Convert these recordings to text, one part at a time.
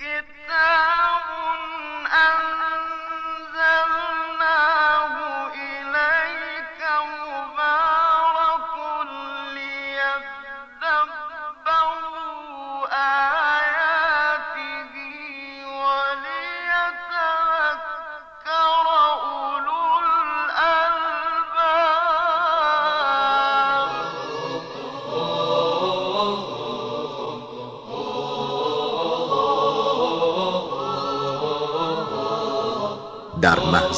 در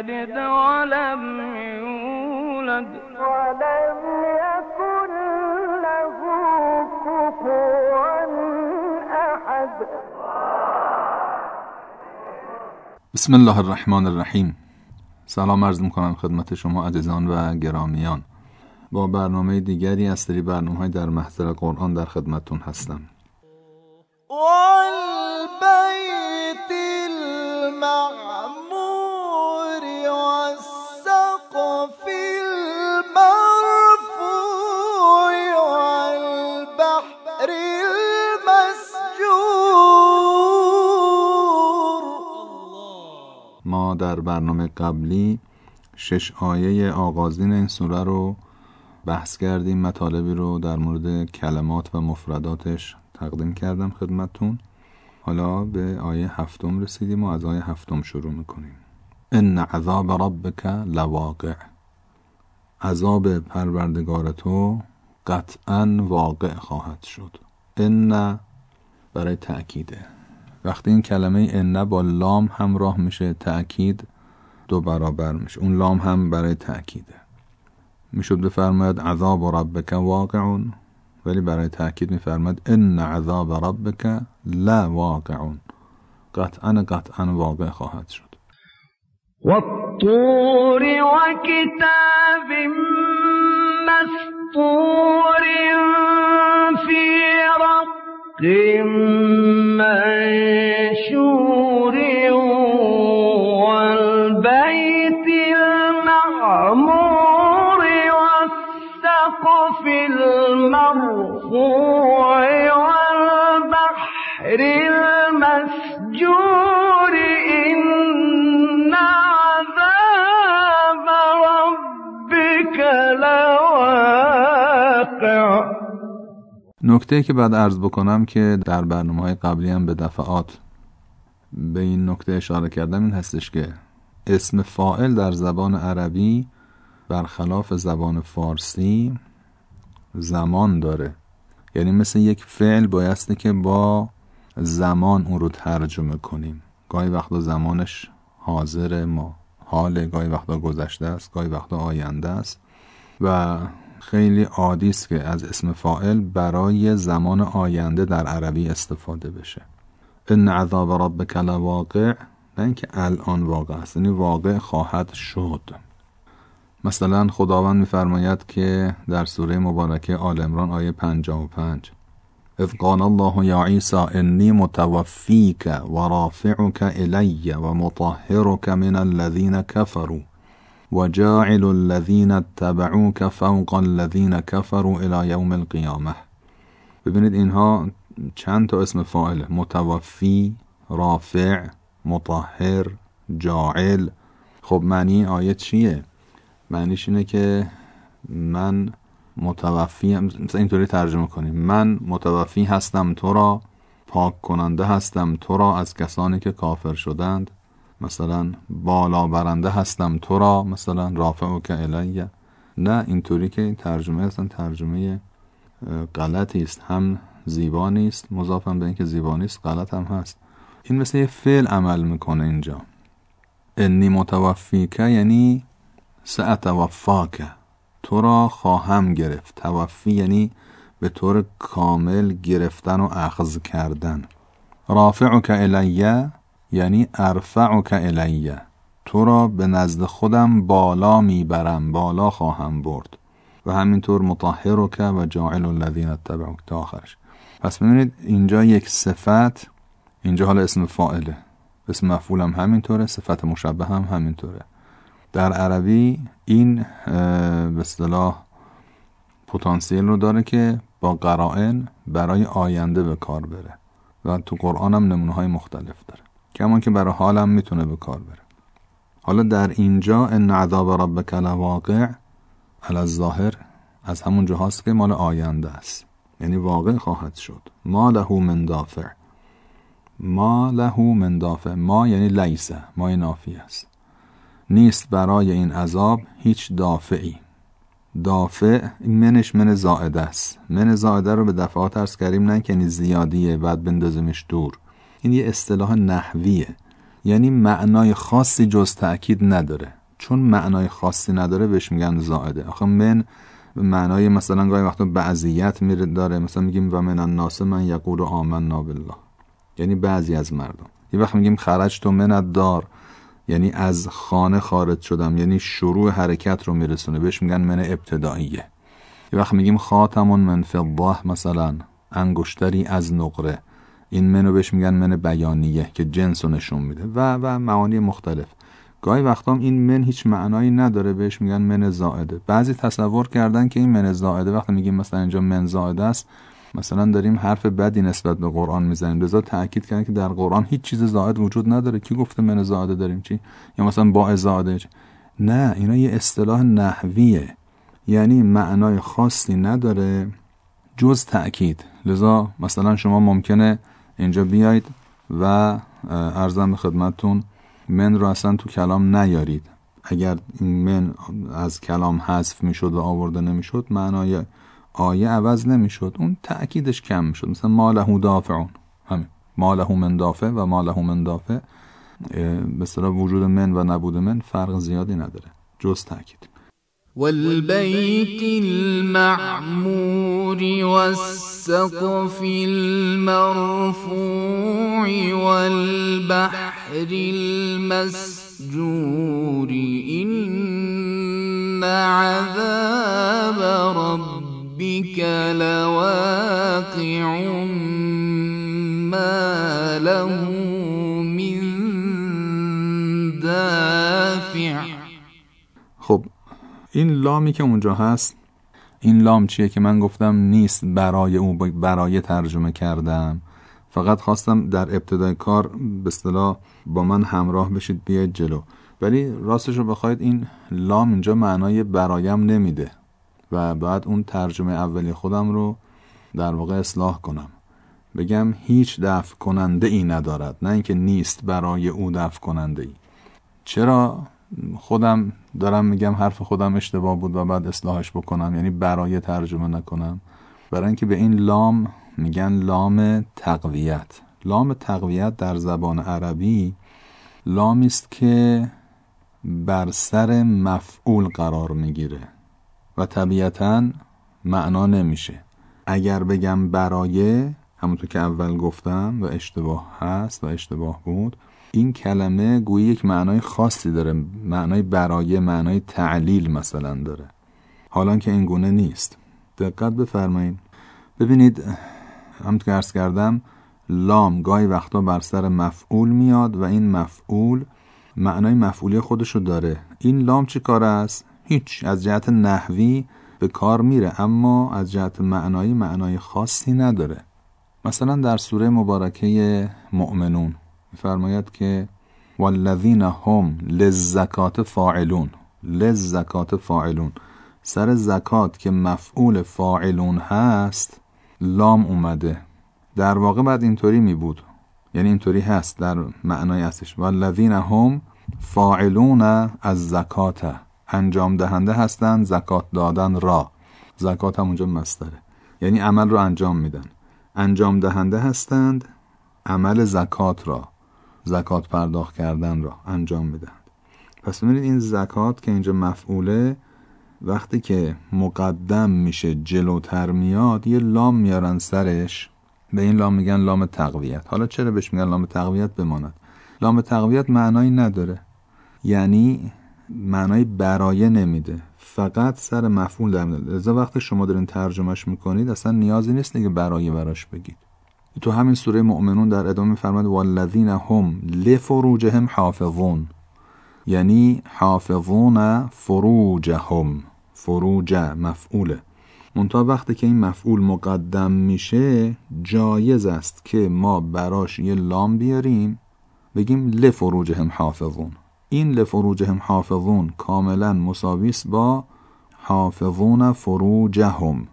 يلد ولم يولد. ولم يكن له كفوا أحد. بسم الله الرحمن الرحیم. سلام عرض می‌کنم خدمت شما عزیزان و گرامیان. با برنامه دیگری از سری برنامه های در محضر قرآن در خدمتون هستم. والبیت المعمور در برنامه قبلی شش آیه آغازین این سوره رو بحث کردیم مطالبی رو در مورد کلمات و مفرداتش تقدیم کردم خدمتون حالا به آیه هفتم رسیدیم و از آیه هفتم شروع می‌کنیم. ان عذاب ربک لواقع عذاب پروردگار تو قطعا واقع خواهد شد. ان برای تأکیده. وقتی این کلمه ان با لام همراه میشه تأکید دو برابر میشه. اون لام هم برای تأکیده. می‌شد بفرماید عذاب ربک واقع ولی برای تأکید میفرماید ان عذاب ربک لا واقع قطعا قطعا واقع خواهد شد. والطور وكتاب مسطور في رق منشور والبيت المعمور والسقف المرفوع نکته که بعد عرض بکنم که در برنامه های قبلی هم به دفعات به این نکته اشاره کردم این هستش که اسم فائل در زبان عربی برخلاف زبان فارسی زمان داره. یعنی مثل یک فعل بایسته که با زمان اون رو ترجمه کنیم. گاهی وقتا زمانش حاضر ما. حال گاهی وقتا گذشته است گاهی وقتا آینده است. و خیلی عادی است که از اسم فائل برای زمان آینده در عربی استفاده بشه. ان عذاب ربک لواقع نه اینکه الان واقع است یعنی واقع خواهد شد. مثلا خداوند میفرماید که در سوره مبارکه آل عمران آیه 55 اذ قال الله یا عیسی انی متوفیک و رافعک الی و مطهرک من الذین کفروا. و جاعل الذین اتبعوك فوق الذین كفروا الى یوم القیامه ببینید اینها چند تا اسم فاعل متوفی رافع مطهر جاعل. خب معنی آیه چیه؟ معنیش اینه که من متوفی مثلا اینطوری ترجمه کنیم. من متوفی هستم تو را پاک کننده هستم تو را از کسانی که کافر شدند مثلا بالا برنده هستم تو را مثلا رافع و که الیه. نه اینطوری که این ترجمه اصلا ترجمه غلطی است. هم زیبا نیست مضافم به اینکه زیبا نیست غلط هم هست. این مثل یه فعل عمل می‌کنه اینجا. انی متوفیکه یعنی سأتوفاکه تو را خواهم گرفت. توفی یعنی به طور کامل گرفتن و اخذ کردن. رافعک الیه یعنی ارفعک الیه تو را به نزد خودم بالا می‌برم بالا خواهم برد. و همینطور مطهرک و جاعل الذین اتبعوک تا آخرش. پس ببینید اینجا یک صفت اینجا حالا اسم فاعله. اسم مفعول هم همینطوره صفت مشبه هم همینطوره. در عربی این به اصطلاح پتانسیل رو داره که با قرائن برای آینده به کار بره. و تو قرآن هم نمونه های مختلف داره. کمان که برای حال هم می‌تونه به کار بره. حالا در اینجا ان عذاب ربک لواقع علی الظاهر از همون جاهاست که مال آینده است. یعنی واقع خواهد شد. ما له من دافع. ما له من دافع. ما یعنی لیسه ما نافی است. نیست برای این عذاب هیچ دافعی. دافع منش من زائده است. من زائده رو به دفعات ارز کردیم نه یعنی زیادیه بعد بندازیمش دور. این یه اصطلاح نحویه. یعنی معنای خاصی جز تأکید نداره. چون معنای خاصی نداره بهش میگن زائده. آخه من معنای مثلا گاهی وقتا بعضیت میره داره. مثلا میگیم و من الناس من یقول آمنا بالله. یعنی بعضی از مردم. یه وقت میگیم خرج تو من دار یعنی از خانه خارج شدم. یعنی شروع حرکت رو میرسونه. بهش میگن من ابتداییه. یه وقت میگیم خاتمون من فضه مثلا. انگشتری از نقره. این منو بهش میگن من بیانیه که جنس رو نشون میده. و و معانی مختلف. گاهی وقتا این من هیچ معنایی نداره بهش میگن من زائده. بعضی تصور کردن که این من زائده وقتی میگیم مثلا اینجا من زائده است مثلا داریم حرف بدی نسبت به قرآن می‌زنیم. لذا تاکید کردن که در قرآن هیچ چیز زائد وجود نداره. کی گفته من زائده داریم چی؟ یا مثلا با زائده نه اینا یه اصطلاح نحویه. یعنی معنای خاصی نداره جز تأکید. لذا مثلا شما ممکنه اینجا بیاید و ارزم به خدمتتون من رو اصلا تو کلام نیارید. اگر این من از کلام حذف می‌شد و آورده نمی‌شد معنای آیه عوض نمی‌شد. اون تأکیدش کم می‌شد. مثلا ما له دافعون. همین. ما له من دافع و ما له من دافع. به وجود من و نبود من فرق زیادی نداره. جز تأکید. والبيت المعمور والسقف المرفوع والبحر المسجور إن عذاب ربك لواقع ما له من دافع. این لامی که اونجا هست این لام چیه که من گفتم نیست برای او برای ترجمه کردم. فقط خواستم در ابتدای کار به اصطلاح با من همراه بشید بیاید جلو. ولی راستش رو بخواید این لام اینجا معنای برایم نمیده و بعد اون ترجمه اولی خودم رو در واقع اصلاح کنم. بگم هیچ دفع کننده ای ندارد نه اینکه نیست برای او دفع کننده ای. چرا؟ خودم دارم میگم حرف خودم اشتباه بود و بعد اصلاحش بکنم یعنی برای ترجمه نکنم. برای اینکه به این لام میگن لام تقویت. لام تقویت در زبان عربی لامی است که بر سر مفعول قرار می‌گیره و طبیعتا معنا نمیشه. اگر بگم برای همونطور که اول گفتم و اشتباه هست و اشتباه بود این کلمه گویی یک معنای خاصی داره معنای برای معنای تعلیل مثلا داره. حالا که این گونه نیست. دقت بفرمایید ببینید همونطور که ارز کردم لام گاهی وقتا بر سر مفعول میاد و این مفعول معنای مفعولی خودشو داره. این لام چه کار است؟ هیچ. از جهت نحوی به کار میره اما از جهت معنایی معنای خاصی نداره. مثلا در سوره مبارکه مؤمنون. فرماید که والذین هم للزکات فاعلون للزکات فاعلون. سر زکات که مفعول فاعلون هست لام اومده. در واقع بعد اینطوری می بود یعنی اینطوری هست در معنای هستش والذین هم فاعلون از زکات. انجام دهنده هستند زکات دادن را. زکات هم اونجا مستره یعنی عمل رو انجام میدن. انجام دهنده هستند عمل زکات را. زکات پرداخت کردن را انجام می‌دهند پس ببینید این زکات که اینجا مفعوله وقتی که مقدم میشه جلوتر میاد یه لام میارن سرش. به این لام میگن لام تقویت. حالا چرا بهش میگن لام تقویت بماند؟ لام تقویت معنایی نداره. یعنی معنای برایه نمیده. فقط سر مفعول در میاد. لذا وقتی شما دارین ترجمهش می‌کنید اصلا نیازی نیست دیگه برایه براش بگید. تو همین سوره مؤمنون در ادامه فرماد والذین هم لفروجهم حافظون. یعنی حافظون فروجهم. فروج مفعوله. منتها وقتی که این مفعول مقدم میشه جایز است که ما براش یه لام بیاریم بگیم لفروجهم حافظون. این لفروجهم حافظون کاملا مساویس با حافظون فروجهم.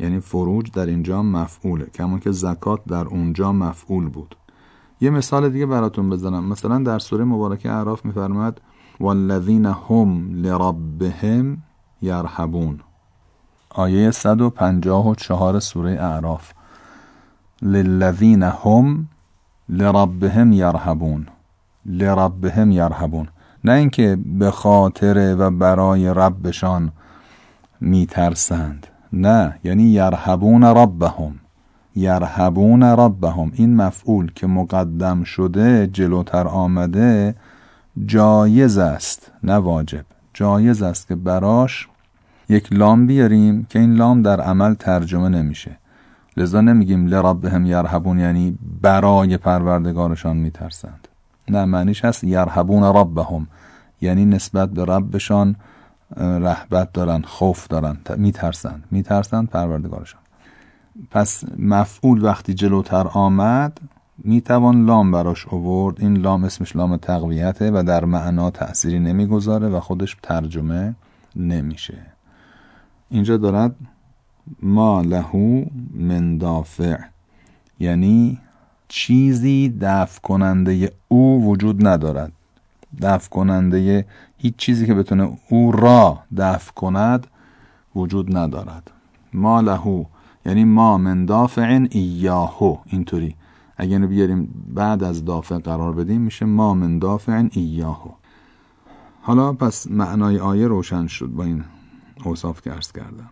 یعنی فروج در اینجا مفعوله کمون که زکات در اونجا مفعول بود. یه مثال دیگه براتون بزنم. مثلا در سوره مبارکه اعراف میفرماد والذین هم لربهم یرهبون. آیه 154 سوره اعراف. للذین هم لربهم یرهبون. لربهم یرهبون. نه اینکه به خاطر و برای ربشان میترسند. نه یعنی یرهبون ربهم. یرهبون ربهم. این مفعول که مقدم شده جلوتر آمده جایز است نه واجب. جایز است که براش یک لام بیاریم که این لام در عمل ترجمه نمیشه. لذا نمیگیم لربهم یرهبون یعنی برای پروردگارشان میترسند. نه معنیش هست یرهبون ربهم یعنی نسبت به ربشان رهبت دارن خوف دارن میترسند میترسند پروردگارشان. پس مفعول وقتی جلوتر آمد می‌توان لام براش اوورد این لام اسمش لام تقویته و در معنا تأثیری نمی‌گذاره و خودش ترجمه نمیشه. اینجا دارد ما لهو من دافع. یعنی چیزی دفع کننده او وجود ندارد. دفع کننده هیچ چیزی که بتونه او را دفع کند وجود ندارد. ما لهو یعنی ما من دافع ایاهو اینطوری. اگر بیاریم بعد از دافع قرار بدیم میشه ما من دافع ایاهو حالا پس معنای آیه روشن شد با این اوصاف که عرض کردم.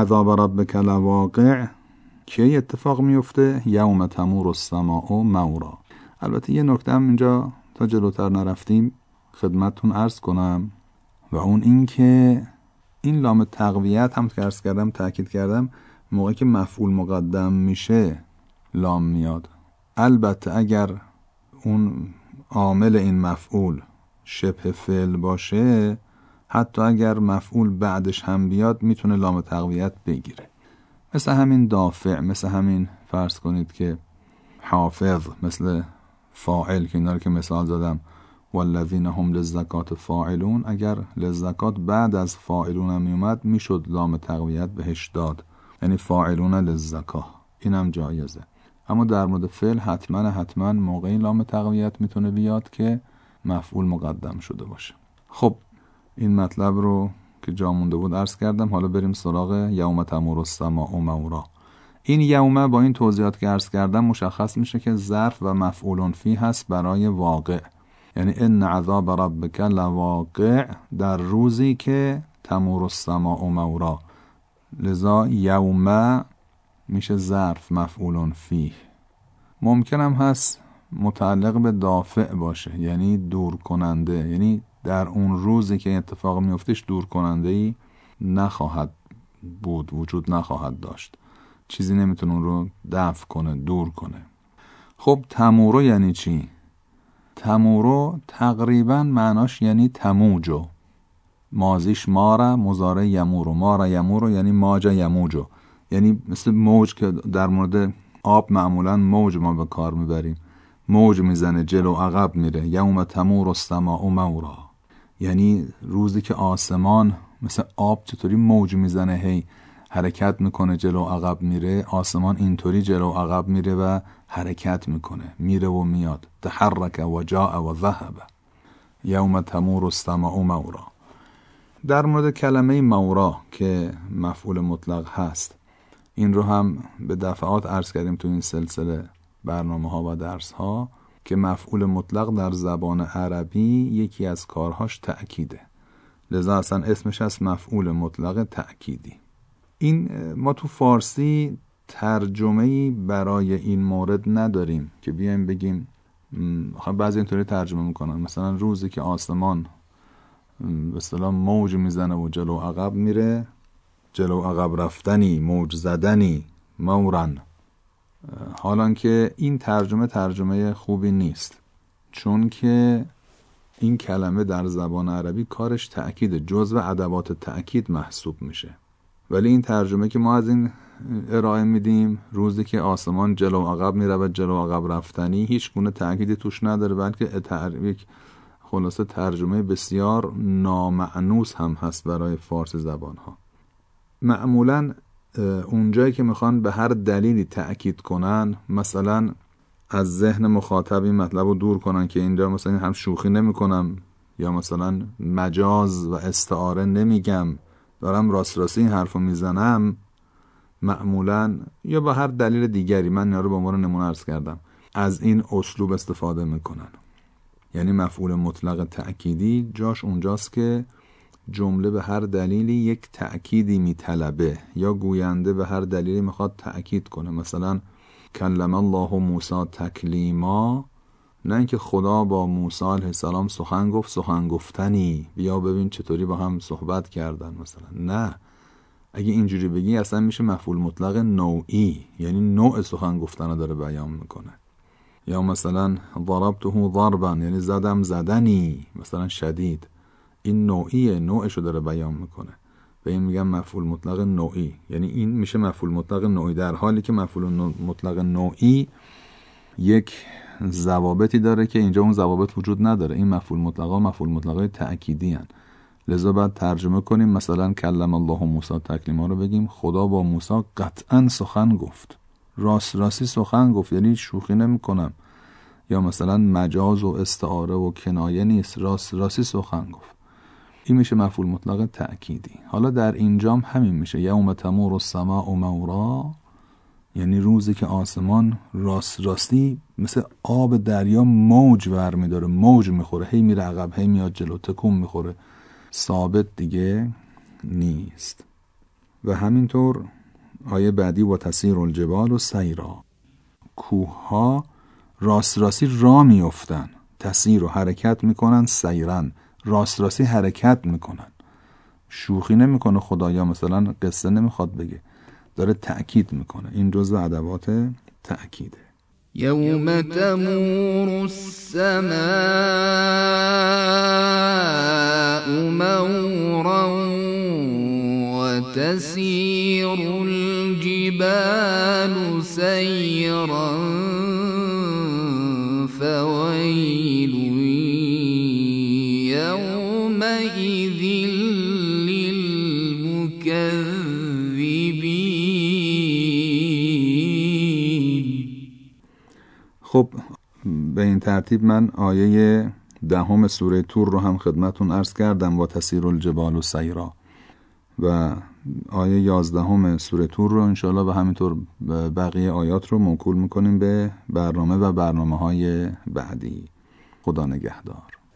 عذاب ربک لواقع. کی اتفاق میفته؟ یوم تمور السماء مورا. البته یه نکته هم اینجا تا جلوتر نرفتیم خدمتتون عرض کنم. و اون این که این لام تقویت هم که عرض کردم تاکید کردم موقعی که مفعول مقدم میشه لام میاد. البته اگر اون عامل این مفعول شبه فعل باشه حتی اگر مفعول بعدش هم بیاد می‌تونه لام تقویت بگیره. مثل همین دافع مثل همین فرض کنید که حافظ مثل فاعل که اینا رو که مثال زدم. والذین هم للزکات فاعلون. اگر للزکات بعد از فاعلون هم میومد می‌شد لام تقویت بهش داد. یعنی فاعلون للزکا اینم جایزه. اما در مورد فعل حتما حتما موقعی لام تقویت می‌تونه بیاد که مفعول مقدم شده باشه. خب این مطلب رو که جا مونده بود عرض کردم. حالا بریم سراغ یوم تمور السماء مورا. این یومه با این توضیحات که عرض کردم مشخص میشه که ظرف و مفعول فی هست برای واقع. یعنی ان عذاب ربک لواقع در روزی که تمور السماء مورا. لذا یومه میشه ظرف مفعول فیه ممکنم هست متعلق به دافع باشه یعنی دور کننده یعنی در اون روزی که اتفاق میفتش دور کننده ای نخواهد بود وجود نخواهد داشت. چیزی نمی‌تونه اون رو دفع کنه دور کنه. خب تمورو یعنی چی؟ تمورو تقریبا معناش یعنی تموجو. مازیش مارا مزاره یمورو. مارا یمورو یعنی ماجا یموجو. یعنی مثل موج که در مورد آب معمولا موج ما به کار می‌بریم. موج می‌زنه جلو عقب میره. یوم تمور السماء مورا. یعنی روزی که آسمان مثل آب چطوری موج می‌زنه هی حرکت می‌کنه جلو عقب میره آسمان اینطوری جلو عقب میره و حرکت می‌کنه میره و میاد. تحرک و جاء و ذهب. یوم تمور السماء مورا. در مورد کلمه مورا که مفعول مطلق هست این رو هم به دفعات عرض کردیم تو این سلسله برنامه ها و درس ها که مفعول مطلق در زبان عربی یکی از کارهاش تأکیده. لذا اصلا اسمش از مفعول مطلق تأکیدی. این ما تو فارسی ترجمه برای این مورد نداریم که بیایم بگیم خب بعضی اینطوری ترجمه می‌کنن. مثلا روزی که آسمان به اصطلاح موج می‌زنه و جلو عقب میره جلو عقب رفتنی موج زدنی مورن حالان که این ترجمه ترجمه خوبی نیست چون که این کلمه در زبان عربی کارش تأکید جزو ادوات تأکید محسوب میشه. ولی این ترجمه که ما از این ارائه میدیم روزی که آسمان جلو عقب میره و جلو عقب رفتنی هیچ گونه تأکیدی توش نداره بلکه یک خلاصه ترجمه بسیار نامعنوس هم هست برای فارسی زبان ها معمولا اونجایی که می‌خوان به هر دلیلی تأکید کنن مثلا از ذهن مخاطب این مطلب رو دور کنن که اینجا مثلا هم شوخی نمی‌کنم یا مثلا مجاز و استعاره نمیگم دارم راست راستی این حرف رو می‌زنم معمولا یا به هر دلیل دیگری من اینا رو به عنوان نمونه ارز کردم از این اسلوب استفاده می‌کنن. یعنی مفعول مطلق تأکیدی جاش اونجاست که جمله به هر دلیلی یک تأکیدی میطلبه یا گوینده به هر دلیلی می‌خواد تأکید کنه. مثلا کلم الله موسی تکلیما نه اینکه خدا با موسی علیه السلام سخن گفت سخن گفتنی. بیا ببین چطوری با هم صحبت کردن مثلا. نه. اگه اینجوری بگی اصلا میشه مفعول مطلق نوعی یعنی نوع سخن گفتن داره بیان می‌کنه. یا مثلا ضربته ضربا یعنی زدم زدنی مثلا شدید. این نوعیه نوعش رو داره بیان می‌کنه. به این میگم مفعول مطلق نوعی. یعنی این میشه مفعول مطلق نوعی. در حالی که مفعول مطلق نوعی یک ضوابطی داره که اینجا اون ضوابط وجود نداره. این مفعول مطلقا مفعول مطلقای تأکیدی هن. لذا باید ترجمه کنیم. مثلا کلم الله موسی تکلیما رو بگیم. خدا با موسی قطعا سخن گفت. راست راستی سخن گفت. یعنی شوخی نمی‌کنم. یا مثلا مجاز و استعاره و کنایه نیست. راست راستی سخن گفت. این میشه مفعول مطلق تأکیدی؟ حالا در اینجام همین میشه. یوم تمور و مورا یعنی روزی که آسمان راست راستی مثل آب دریا موج ور میداره موج می‌خوره. هی میره عقب هی میاد جلو تکون می‌خوره. ثابت دیگه نیست. و همینطور آیه بعدی و تسیر الجبال و سیرا. کوه ها راست راستی را میفتن تسیر و حرکت می‌کنن سیرن. راست راستی حرکت می‌کنن. شوخی نمی‌کنه خدایا مثلا قصه نمی‌خواد بگه. داره تأکید می‌کنه. این جزء ادوات تأکیده. يوم تمور السماء مورا وتسير الجبال سيرا خب به این ترتیب من آیه دهم سوره تور رو هم خدمتون عرض کردم و تسیر الجبال و سیرا. و آیه یازدهم سوره تور رو انشاءالله و همینطور بقیه آیات رو موکول می‌کنیم به برنامه و برنامه های بعدی. خدا نگهدار.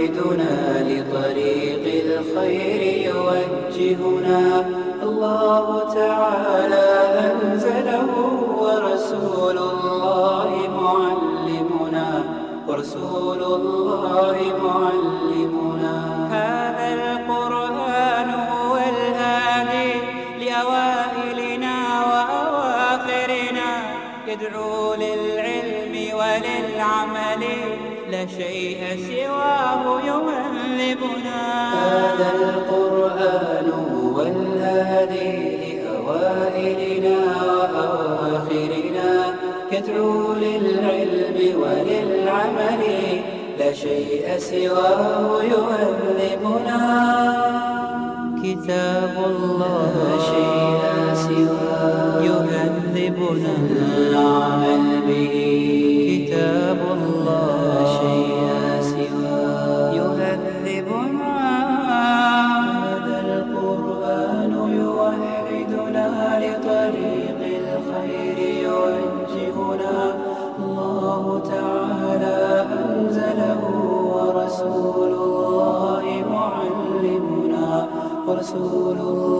يوعدنا لطريق الخير يوجهنا. الله تعالى أنزله ورسول الله معلمنا. ورسول الله معلمنا. هذا القرآن هو الهادي لأوائلنا وأواخرنا. يدعو لا شيء سواه يهذبنا هذا القرآن هو الهادي لأوائلنا وأواخرنا يدعو للعلم وللعمل لا شيء سواه يهذبنا كتاب الله لا شيء سواه يهذبنا العمل به. so